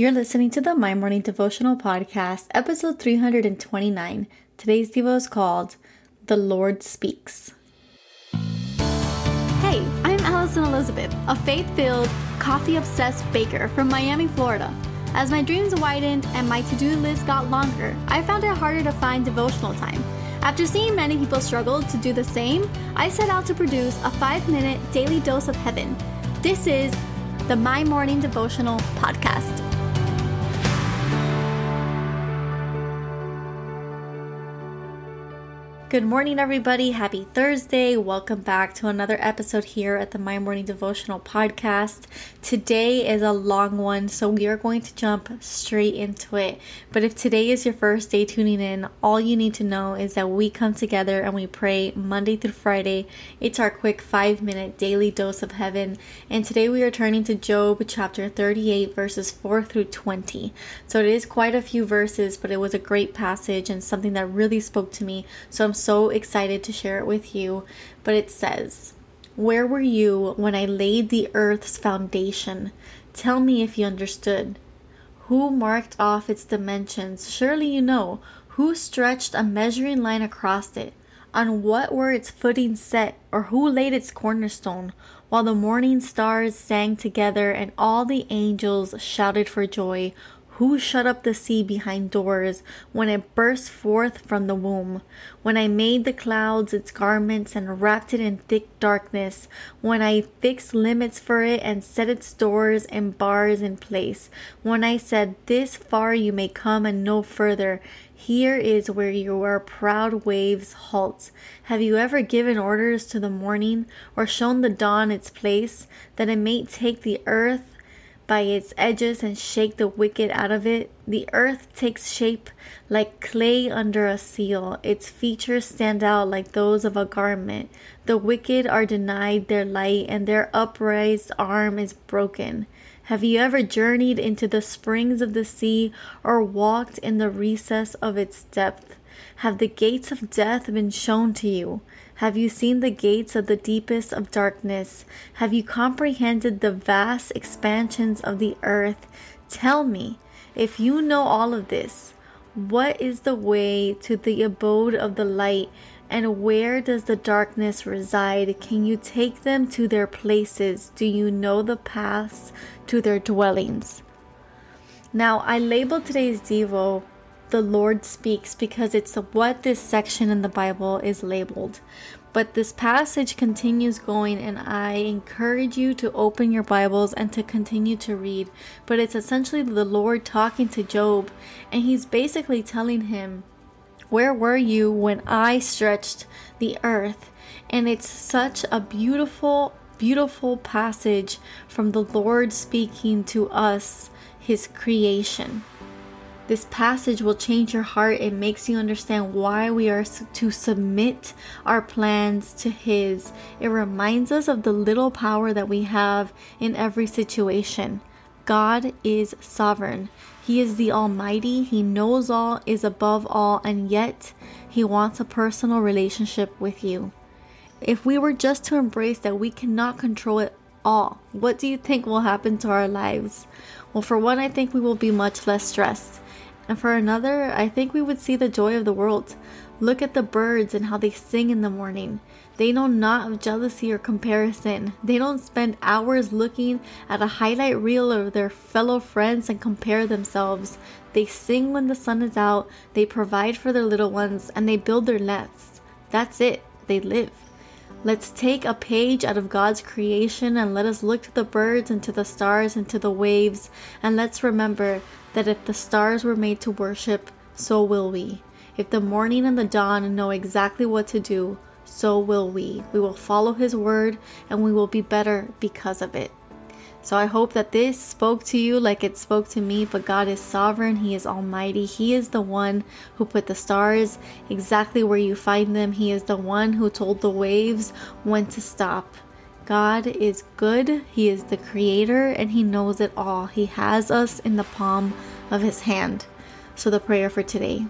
You're listening to the My Morning Devotional Podcast, episode 329. Today's Devo is called The Lord Speaks. Hey, I'm Alison Elizabeth, a faith filled, coffee obsessed baker from Miami, Florida. As my dreams widened and my to do list got longer, I found it harder to find devotional time. After seeing many people struggle to do the same, I set out to produce a five minute daily dose of heaven. This is the My Morning Devotional Podcast. Good morning, everybody. Happy Thursday. Welcome back to another episode here at the My Morning Devotional Podcast. Today is a long one, so we are going to jump straight into it. But if today is your first day tuning in, all you need to know is that we come together and we pray Monday through Friday. It's our quick five minute daily dose of heaven. And today we are turning to Job chapter 38, verses 4 through 20. So it is quite a few verses, but it was a great passage and something that really spoke to me. So I'm so excited to share it with you. But it says, Where were you when I laid the earth's foundation? Tell me if you understood. Who marked off its dimensions? Surely you know. Who stretched a measuring line across it? On what were its footings set, or who laid its cornerstone? While the morning stars sang together and all the angels shouted for joy, who shut up the sea behind doors when it burst forth from the womb? When I made the clouds its garments and wrapped it in thick darkness? When I fixed limits for it and set its doors and bars in place? When I said, This far you may come and no further? Here is where your proud waves halt. Have you ever given orders to the morning, or shown the dawn its place, that it may take the earth by its edges and shake the wicked out of it. The earth takes shape like clay under a seal. Its features stand out like those of a garment. The wicked are denied their light, and their upraised arm is broken. Have you ever journeyed into the springs of the sea or walked in the recess of its depth? Have the gates of death been shown to you? Have you seen the gates of the deepest of darkness? Have you comprehended the vast expansions of the earth? Tell me, if you know all of this, what is the way to the abode of the light, and where does the darkness reside? Can you take them to their places? Do you know the paths to their dwellings? Now, I labeled today's Devo the Lord speaks because it's what this section in the Bible is labeled. But this passage continues going, and I encourage you to open your Bibles and to continue to read. But it's essentially the Lord talking to Job, and he's basically telling him, Where were you when I stretched the earth? And it's such a beautiful, beautiful passage from the Lord speaking to us, his creation. This passage will change your heart. It makes you understand why we are to submit our plans to His. It reminds us of the little power that we have in every situation. God is sovereign. He is the Almighty. He knows all, is above all, and yet He wants a personal relationship with you. If we were just to embrace that we cannot control it all, what do you think will happen to our lives? Well, for one, I think we will be much less stressed. And for another, I think we would see the joy of the world. Look at the birds and how they sing in the morning. They know not of jealousy or comparison. They don't spend hours looking at a highlight reel of their fellow friends and compare themselves. They sing when the sun is out, they provide for their little ones, and they build their nests. That's it. They live. Let's take a page out of God's creation and let us look to the birds and to the stars and to the waves. And let's remember that if the stars were made to worship, so will we. If the morning and the dawn know exactly what to do, so will we. We will follow His word and we will be better because of it. So I hope that this spoke to you like it spoke to me, but God is sovereign. He is almighty. He is the one who put the stars exactly where you find them. He is the one who told the waves when to stop. God is good. He is the creator and he knows it all. He has us in the palm of his hand. So the prayer for today.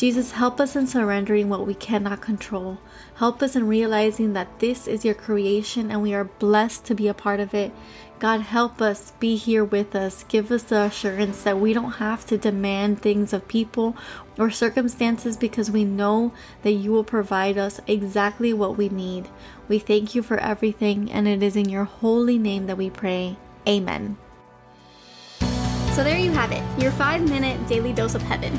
Jesus, help us in surrendering what we cannot control. Help us in realizing that this is your creation and we are blessed to be a part of it. God, help us be here with us. Give us the assurance that we don't have to demand things of people or circumstances because we know that you will provide us exactly what we need. We thank you for everything, and it is in your holy name that we pray. Amen. So there you have it, your five minute daily dose of heaven.